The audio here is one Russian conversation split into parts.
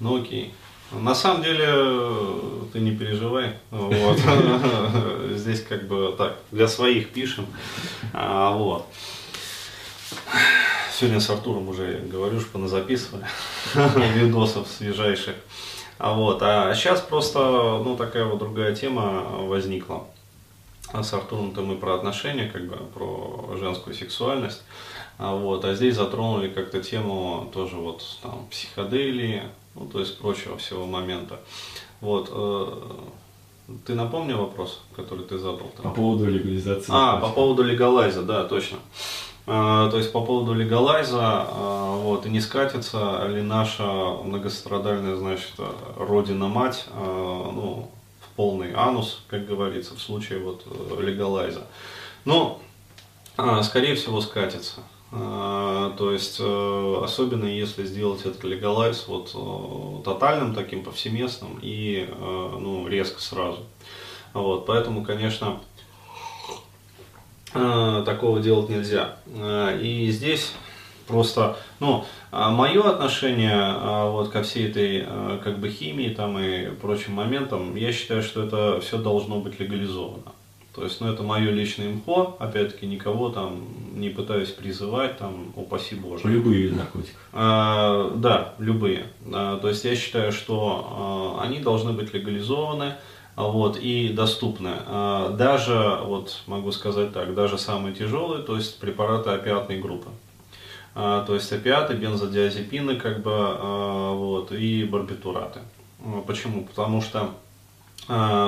ну окей. На самом деле, ты не переживай. Вот. Здесь как бы так, для своих пишем. А, вот. Сегодня с Артуром уже говорю, что поназаписывали видосов свежайших. А вот, а сейчас просто, ну, такая вот другая тема возникла. А с Артуром-то мы про отношения, как бы, про женскую сексуальность. А, вот, а здесь затронули как-то тему тоже вот там психоделии, ну, то есть прочего всего момента. Вот, э, ты напомни вопрос, который ты задал? По поводу легализации. А, по поводу легалайза, да, точно. А, то есть по поводу легалайза, а, вот, и не скатится ли наша многострадальная, значит, родина-мать, ну, в полный анус, как говорится, в случае вот легалайза. Ну, скорее всего, скатится. То есть, э, особенно если сделать этот легалайз вот э, тотальным, таким повсеместным и э, ну, резко сразу. Вот, поэтому, конечно, такого делать нельзя. И здесь просто, ну, а мое отношение вот ко всей этой как бы химии там и прочим моментам, я считаю, что это все должно быть легализовано. То есть, ну, это мое личное имхо, опять-таки, никого там не пытаюсь призывать, там, упаси Боже. Любые виды наркотиков. А, да, любые. А, то есть, я считаю, что а, они должны быть легализованы, вот, и доступны. А, даже, вот могу сказать так, даже самые тяжелые, то есть препараты опиатной группы. А, то есть опиаты, бензодиазепины, как бы, а, вот, и барбитураты. Почему? Потому что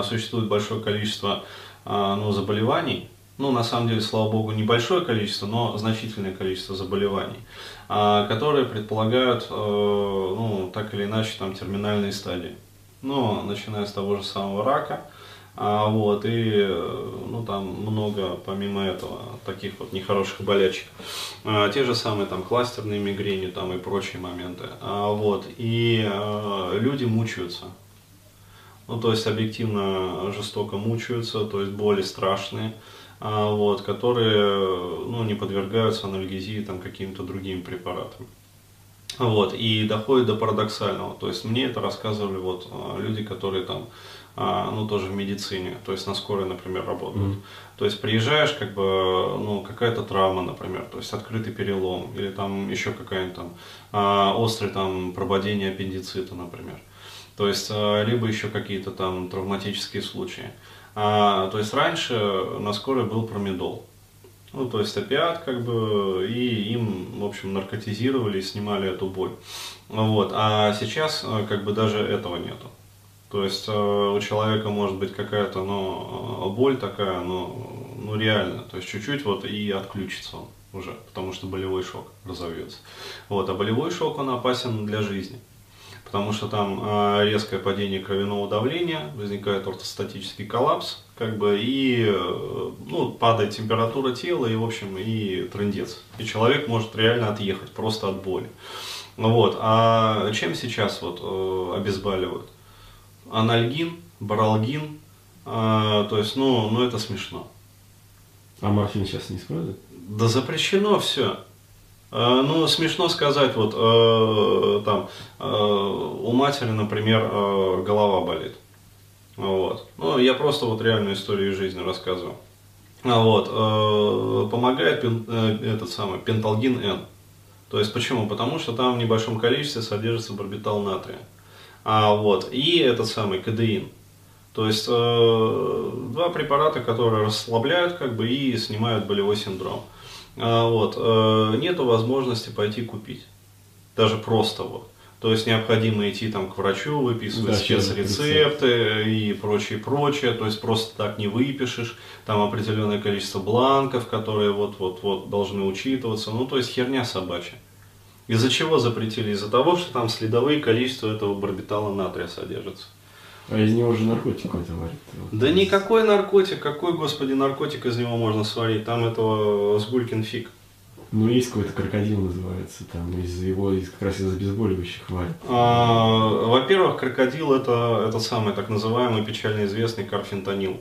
существует большое количество ну, заболеваний, ну, на самом деле, слава богу, небольшое количество, но значительное количество заболеваний, которые предполагают, э, ну, так или иначе, там, терминальные стадии ну, начиная с того же самого рака, а, вот, и, ну, там много, помимо этого, таких вот нехороших болячек. А, те же самые, там, кластерные мигрени, там, и прочие моменты. А, вот, и а, люди мучаются. Ну, то есть, объективно жестоко мучаются, то есть, боли страшные, а, вот, которые, ну, не подвергаются анальгезии, там, каким-то другим препаратам. Вот, и доходит до парадоксального. То есть мне это рассказывали вот а, люди, которые там, а, ну, тоже в медицине, то есть на скорой, например, работают. Mm. То есть приезжаешь, как бы, ну, какая-то травма, например, то есть открытый перелом, или там еще какая-нибудь там острый там прободение аппендицита, например. То есть, либо еще какие-то там травматические случаи. то есть раньше на скорой был промедол. Ну, то есть опиат, как бы, и им, в общем, наркотизировали и снимали эту боль. Вот. А сейчас, э, как бы, даже этого нету. То есть э, у человека может быть какая-то, ну, боль такая, ну, ну, реально. То есть чуть-чуть вот и отключится он уже, потому что болевой шок разовьется. Вот. А болевой шок, он опасен для жизни потому что там э, резкое падение кровяного давления, возникает ортостатический коллапс, как бы, и э, ну, падает температура тела, и, в общем, и трендец. И человек может реально отъехать просто от боли. Вот. А чем сейчас вот э, обезболивают? Анальгин, баралгин, то есть, ну, ну это смешно. А морфин сейчас не используют? Да запрещено все. Э, ну, смешно сказать, вот э, там э, у матери, например, э, голова болит. Вот. Ну, я просто вот реальную историю жизни рассказываю. А вот, э, помогает пен, э, этот самый пенталгин Н. То есть почему? Потому что там в небольшом количестве содержится барбитал натрия. А вот, и этот самый кадеин. То есть э, два препарата, которые расслабляют как бы и снимают болевой синдром. А, вот, э, нету возможности пойти купить. Даже просто вот. То есть необходимо идти там к врачу, выписывать да, спецрецепты и прочее, прочее. То есть просто так не выпишешь. Там определенное количество бланков, которые вот-вот-вот должны учитываться. Ну, то есть херня собачья. Из-за чего запретили? Из-за того, что там следовые количества этого барбитала натрия содержатся. А из него уже наркотик какой-то варит. Да никакой наркотик, какой, господи, наркотик из него можно сварить? Там этого сгулькин фиг. Ну, есть какой-то крокодил называется, там из его из, как раз из обезболивающих варят. А, во-первых, крокодил это, это самый так называемый печально известный карфентанил.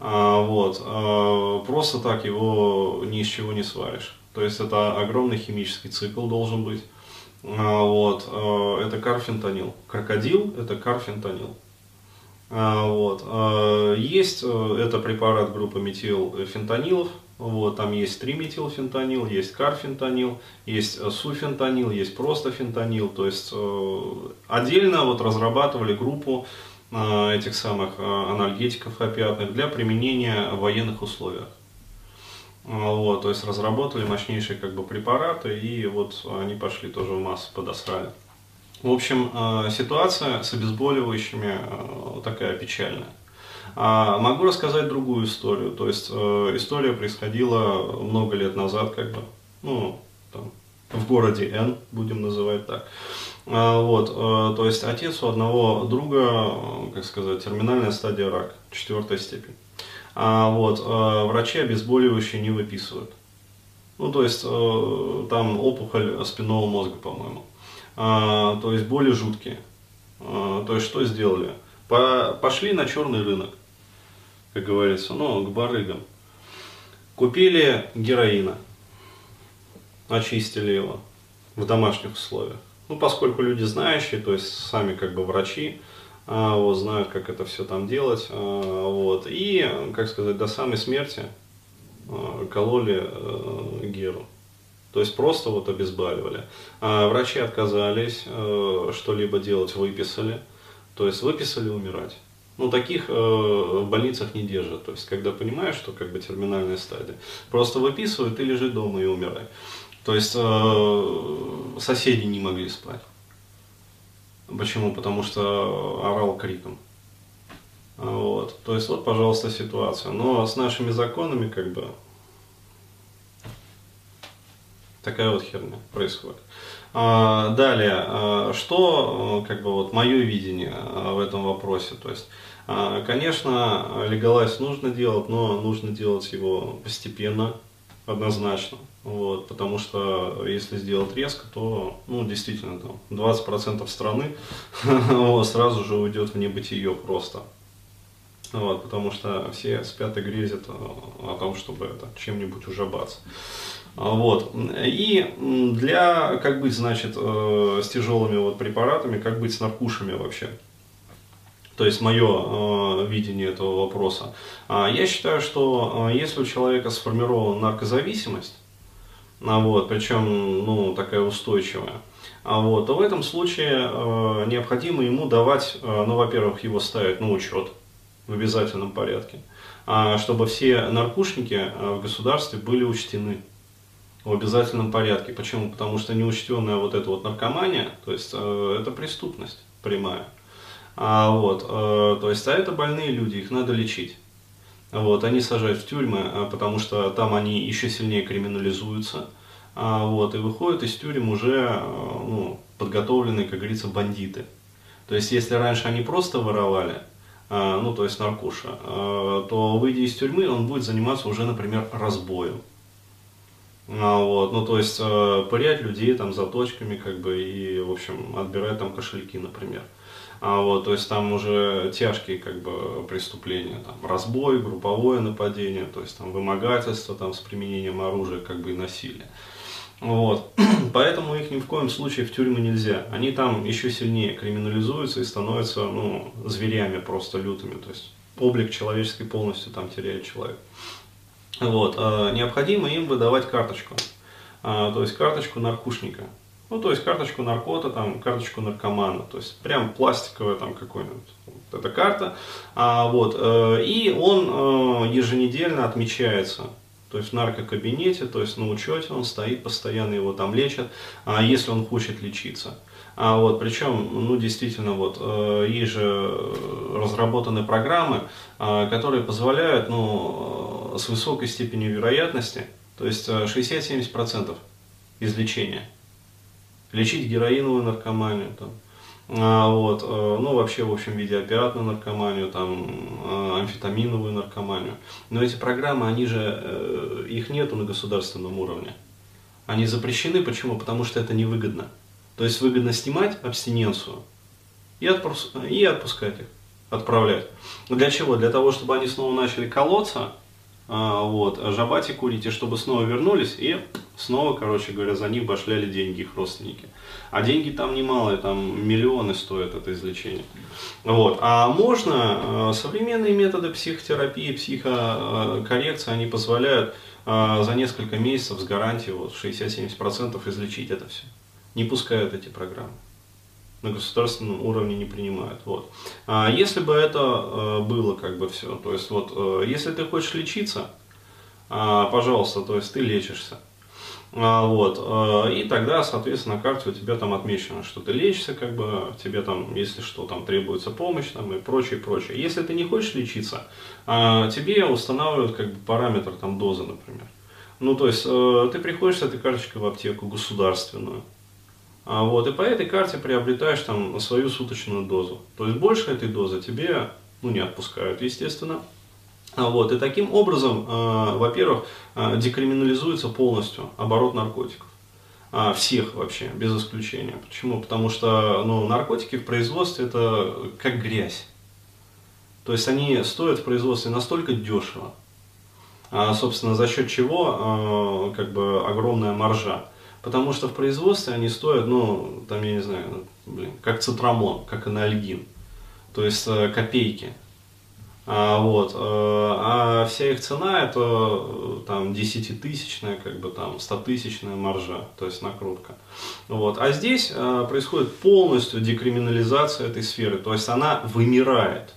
А, вот. А, просто так его ни из чего не сваришь. То есть это огромный химический цикл должен быть. А, вот. А, это карфентанил. Крокодил – это карфентанил. А, вот. А, есть э, это препарат группы метилфентанилов, вот, там есть 3-метилфентанил, есть карфентанил, есть э, суфентанил, есть просто фентанил. То есть э, отдельно вот разрабатывали группу этих самых анальгетиков опиатных для применения в военных условиях. Вот, то есть разработали мощнейшие как бы препараты и вот они пошли тоже в массу подосрали. В общем, э, ситуация с обезболивающими э, такая печальная. А могу рассказать другую историю. То есть э, история происходила много лет назад, как бы, ну, там, в городе Н, будем называть так. А, вот, то есть отец у одного друга, как сказать, терминальная стадия рака, четвертая степень. А, вот, врачи обезболивающие не выписывают. Ну, то есть там опухоль спинного мозга, по-моему а, то есть более жуткие. А, то есть что сделали? По, пошли на черный рынок, как говорится, ну, к барыгам. Купили героина, очистили его в домашних условиях. Ну, поскольку люди знающие, то есть сами как бы врачи, а, вот, знают, как это все там делать, вот, и, как сказать, до самой смерти кололи а, геру. То есть просто вот обезболивали. А врачи отказались э, что-либо делать, выписали. То есть выписали умирать. Ну, таких э, в больницах не держат. То есть, когда понимаешь, что как бы терминальная стадия, просто выписывают и лежи дома и умирай. То есть, э, соседи не могли спать. Почему? Потому что орал криком. Вот. То есть, вот, пожалуйста, ситуация. Но с нашими законами, как бы, Такая вот херня происходит. А, далее, а, что, как бы вот мое видение а, в этом вопросе, то есть, конечно, легалайз нужно делать, но нужно делать его постепенно, однозначно, вот, потому что если сделать резко, то, ну, действительно, там, 20% страны сразу же уйдет в небытие просто. Вот, потому что все спят и грезят о том, чтобы это чем-нибудь ужабаться. Вот. И для, как быть, значит, э, с тяжелыми вот препаратами, как быть с наркушами вообще. То есть мое э, видение этого вопроса. А, я считаю, что э, если у человека сформирована наркозависимость, а, вот, причем ну, такая устойчивая, а вот, то в этом случае э, необходимо ему давать, э, ну, во-первых, его ставить на учет в обязательном порядке, э, чтобы все наркушники э, в государстве были учтены в обязательном порядке. Почему? Потому что неучтенная вот эта вот наркомания, то есть э, это преступность прямая. А, вот, э, то есть, а это больные люди, их надо лечить. Вот, они сажают в тюрьмы, а, потому что там они еще сильнее криминализуются. А, вот, и выходят из тюрем уже э, ну, подготовленные, как говорится, бандиты. То есть, если раньше они просто воровали, а, ну, то есть наркуша, то выйдя из тюрьмы, он будет заниматься уже, например, разбоем. А, вот, ну, то есть, э, пырять людей там заточками, как бы, и, в общем, отбирать там кошельки, например. А, вот, то есть, там уже тяжкие, как бы, преступления, там, разбой, групповое нападение, то есть, там, вымогательство, там, с применением оружия, как бы, и насилие. Вот. Поэтому их ни в коем случае в тюрьмы нельзя. Они там еще сильнее криминализуются и становятся, ну, зверями просто лютыми. То есть, облик человеческий полностью там теряет человек. Вот, э, необходимо им выдавать карточку, э, то есть карточку наркушника. Ну, то есть карточку наркота, там, карточку наркомана, то есть прям пластиковая там какой-нибудь, вот эта карта. А, вот, э, и он еженедельно отмечается, то есть в наркокабинете, то есть на учете он стоит, постоянно его там лечат, а если он хочет лечиться. А вот, причем, ну, действительно, вот, есть же разработаны программы, которые позволяют, ну, с высокой степенью вероятности, то есть 60-70% э, излечения, лечить героиновую наркоманию, там, а, вот, ну, вообще, в общем, виде опиатную наркоманию, там, амфетаминовую наркоманию. Но эти программы, они же, их нету на государственном уровне. Они запрещены, почему? Потому что это невыгодно. То есть выгодно снимать абстиненцию и, отпуск, и отпускать их, отправлять. Для чего? Для того, чтобы они снова начали колоться, вот, жабати курить, и чтобы снова вернулись, и снова, короче говоря, за них башляли деньги их родственники. А деньги там немалые, там миллионы стоят это излечение. Вот. А можно, э, современные методы психотерапии, психокоррекции, они позволяют за несколько месяцев с гарантией вот, 60-70% излечить это все. Не пускают эти программы на государственном уровне не принимают. Вот. А если бы это э, было как бы все, то есть вот, э, если ты хочешь лечиться, э, пожалуйста, то есть ты лечишься. А, вот, э, и тогда, соответственно, на карте у тебя там отмечено, что ты лечишься, как бы, тебе там, если что, там требуется помощь, там, и прочее, прочее. Если ты не хочешь лечиться, э, тебе устанавливают, как бы, параметр, там, дозы, например. Ну, то есть, ты приходишь с этой карточкой в аптеку государственную, а вот, и по этой карте приобретаешь там свою суточную дозу. То есть больше этой дозы тебе ну, не отпускают, естественно. А вот, и таким образом, э, во-первых, э, декриминализуется полностью оборот наркотиков. Э, всех вообще, без исключения. Почему? Потому что ну, наркотики в производстве это как грязь. То есть они стоят в производстве настолько дешево, а, собственно, за счет чего как бы огромная маржа. Потому что в производстве они стоят, ну, там, я не знаю, блин, как цитрамон, как анальгин. То есть э, копейки. А, вот, э, а вся их цена это э, там десятитысячная, как бы там стотысячная маржа, то есть накрутка. Вот. А здесь происходит полностью декриминализация этой сферы, то есть она вымирает.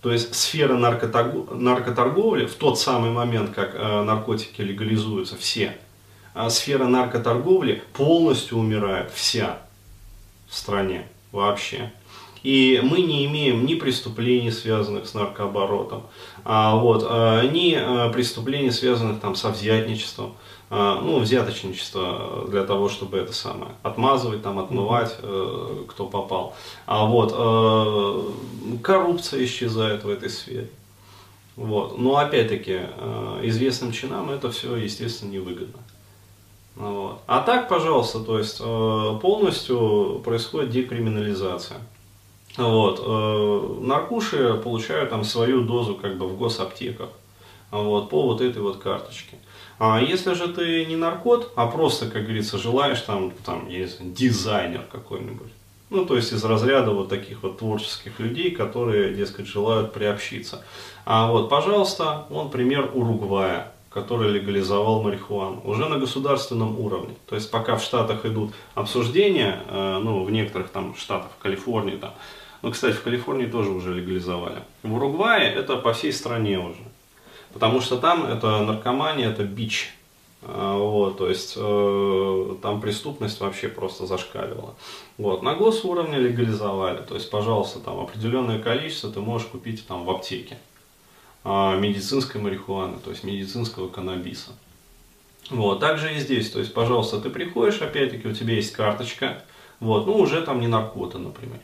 То есть сфера наркоторговли в тот самый момент, как наркотики легализуются все, сфера наркоторговли полностью умирает, вся в стране вообще. И мы не имеем ни преступлений, связанных с наркооборотом, а, вот, а, ни а, преступлений, связанных там, со взятничеством, а, ну, взяточничество для того, чтобы это самое, отмазывать, там, отмывать, э, кто попал. А вот, э, коррупция исчезает в этой сфере. Вот. Но опять-таки, э, известным чинам это все, естественно, невыгодно. Вот. А так, пожалуйста, то есть э, полностью происходит декриминализация. Вот. Э, наркуши получают там свою дозу как бы в госаптеках вот, по вот этой вот карточке. А если же ты не наркот, а просто, как говорится, желаешь там, там есть дизайнер какой-нибудь, ну, то есть из разряда вот таких вот творческих людей, которые, дескать, желают приобщиться. А вот, пожалуйста, вон пример Уругвая который легализовал марихуану, уже на государственном уровне. То есть пока в Штатах идут обсуждения, э, ну, в некоторых там штатах, в Калифорнии там, ну, кстати, в Калифорнии тоже уже легализовали. В Уругвае это по всей стране уже. Потому что там это наркомания, это бич. Э, вот, то есть э, там преступность вообще просто зашкаливала. Вот, на госуровне легализовали. То есть, пожалуйста, там определенное количество ты можешь купить там в аптеке. А, медицинской марихуаны, то есть медицинского каннабиса. Вот, также и здесь, то есть, пожалуйста, ты приходишь, опять-таки, у тебя есть карточка, вот, ну, уже там не наркота, например,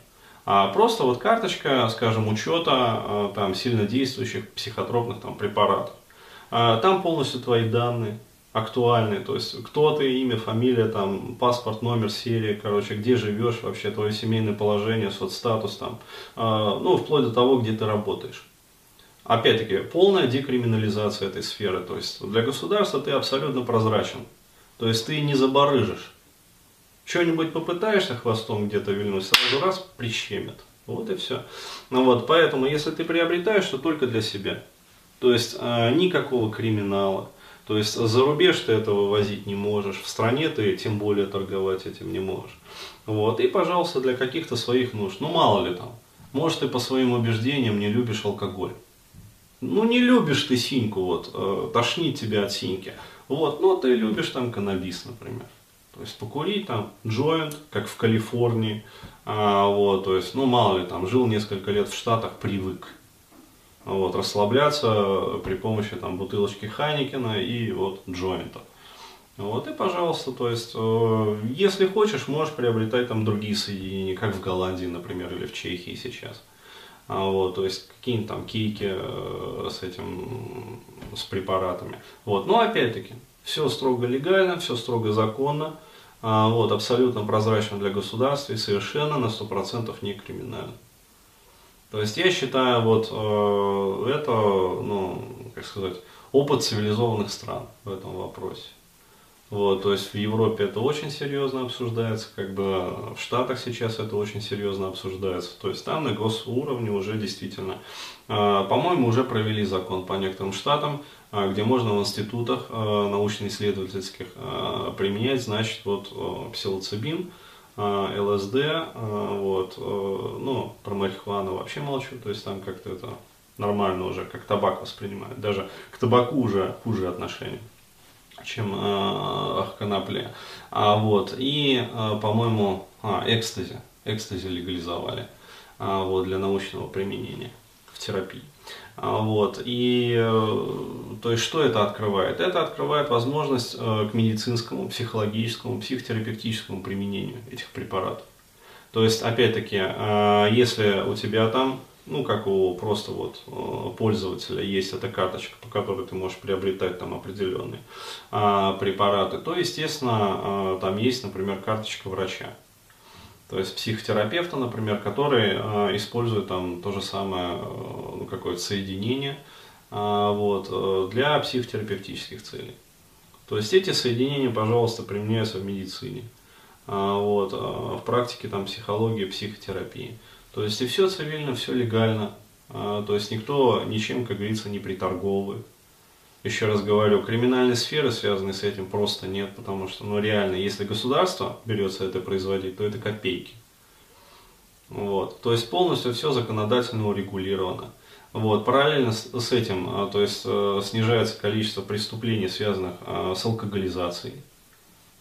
а просто вот карточка, скажем, учета а, там сильно действующих психотропных там препаратов. А, там полностью твои данные, актуальные, то есть кто ты, имя, фамилия, там, паспорт, номер, серия, короче, где живешь вообще, твое семейное положение, соцстатус, там, ну, вплоть до того, где ты работаешь. Опять-таки, полная декриминализация этой сферы. То есть для государства ты абсолютно прозрачен. То есть ты не забарыжишь. Что-нибудь попытаешься хвостом где-то вильнуть, сразу раз прищемят. Вот и все. Ну вот, поэтому, если ты приобретаешь, то только для себя. То есть э, никакого криминала. То есть за рубеж ты этого возить не можешь, в стране ты тем более торговать этим не можешь. Вот, и, пожалуйста, для каких-то своих нужд. Ну, мало ли там. Может, ты по своим убеждениям не любишь алкоголь ну не любишь ты синьку, вот, э, тошнит тебя от синьки, вот, но ты любишь там каннабис, например. То есть покурить там джойнт, как в Калифорнии, а, вот, то есть, ну мало ли, там жил несколько лет в Штатах, привык. Вот, расслабляться при помощи там бутылочки Хайникена и вот джойнта. Вот и пожалуйста, то есть, э, если хочешь, можешь приобретать там другие соединения, как в Голландии, например, или в Чехии сейчас. А, вот, то есть какие-нибудь там кейки э, с этим, с препаратами. Вот, но опять-таки, все строго легально, все строго законно, а, вот, абсолютно прозрачно для государства и совершенно на 100% не криминально. То есть я считаю, вот э, это, ну, как сказать, опыт цивилизованных стран в этом вопросе. Вот, то есть в Европе это очень серьезно обсуждается, как бы в Штатах сейчас это очень серьезно обсуждается. То есть там на госуровне уже действительно, э, по-моему, уже провели закон по некоторым штатам, э, где можно в институтах научно-исследовательских применять, значит, вот псилоцибин, ЛСД, вот, ну, про марихуану вообще молчу, то есть там как-то это нормально уже, как табак воспринимают. Даже к табаку уже хуже отношение чем э. А, вот, и, э, по-моему, а, экстази, экстази легализовали а, вот, для научного применения в терапии. А, вот, и, э, то есть, что это открывает? Это открывает возможность э, к медицинскому, психологическому, психотерапевтическому применению этих препаратов. То есть, опять-таки, если у тебя там ну, как у просто вот э, пользователя есть эта карточка, по которой ты можешь приобретать там определенные а, препараты, то, естественно, а, там есть, например, карточка врача. То есть психотерапевта, например, который а, использует там то же самое, ну, какое-то соединение а, вот, для психотерапевтических целей. То есть эти соединения, пожалуйста, применяются в медицине, а, вот, в практике там психологии, психотерапии. То есть и все цивильно, все легально. А, то есть никто ничем, как говорится, не приторговывает. Еще раз говорю, криминальной сферы, связанной с этим, просто нет, потому что, ну реально, если государство берется это производить, то это копейки. Вот. То есть полностью все законодательно урегулировано. Вот. Параллельно с, с этим, а, то есть э, снижается количество преступлений, связанных а, с алкоголизацией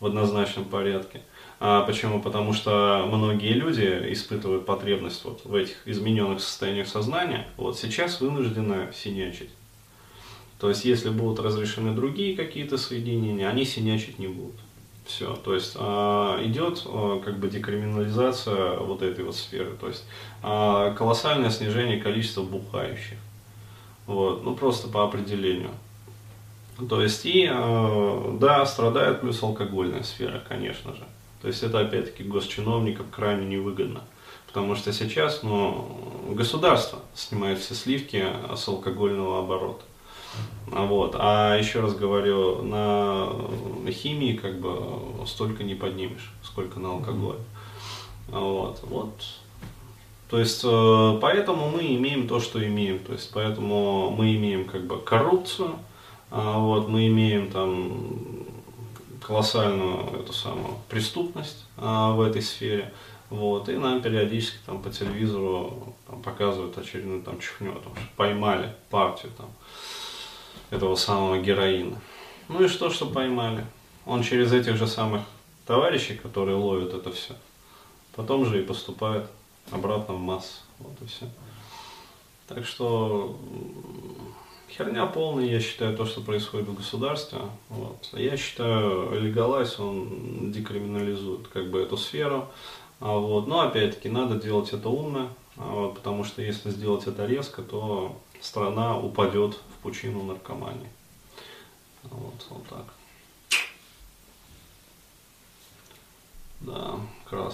в однозначном порядке. А почему? Потому что многие люди испытывают потребность вот в этих измененных состояниях сознания, вот сейчас вынуждены синячить. То есть, если будут разрешены другие какие-то соединения, они синячить не будут. Все, то есть э, идет э, как бы декриминализация вот этой вот сферы, то есть колоссальное снижение количества бухающих, вот, ну просто по определению. То есть и да, страдает плюс алкогольная сфера, конечно же. То есть это опять-таки госчиновникам крайне невыгодно. Потому что сейчас ну, государство снимает все сливки с алкогольного оборота. Вот. А еще раз говорю, на химии как бы столько не поднимешь, сколько на алкоголе. Вот. вот. То есть, э, поэтому мы имеем то, что имеем. То есть, поэтому мы имеем как бы коррупцию, а вот, мы имеем там колоссальную эту самую преступность а, в этой сфере. Вот, и нам периодически там по телевизору там, показывают очередную там чехню, там, что поймали партию там, этого самого героина. Ну и что, что поймали? Он через этих же самых товарищей, которые ловят это все, потом же и поступает обратно в массы. Вот и все. Так что Херня полная, я считаю, то, что происходит в государстве. Вот. Я считаю, легалайз, он декриминализует как бы эту сферу. А вот. Но опять-таки надо делать это умно, а вот, потому что если сделать это резко, то страна упадет в пучину наркомании. Вот, вот так. Да, красно.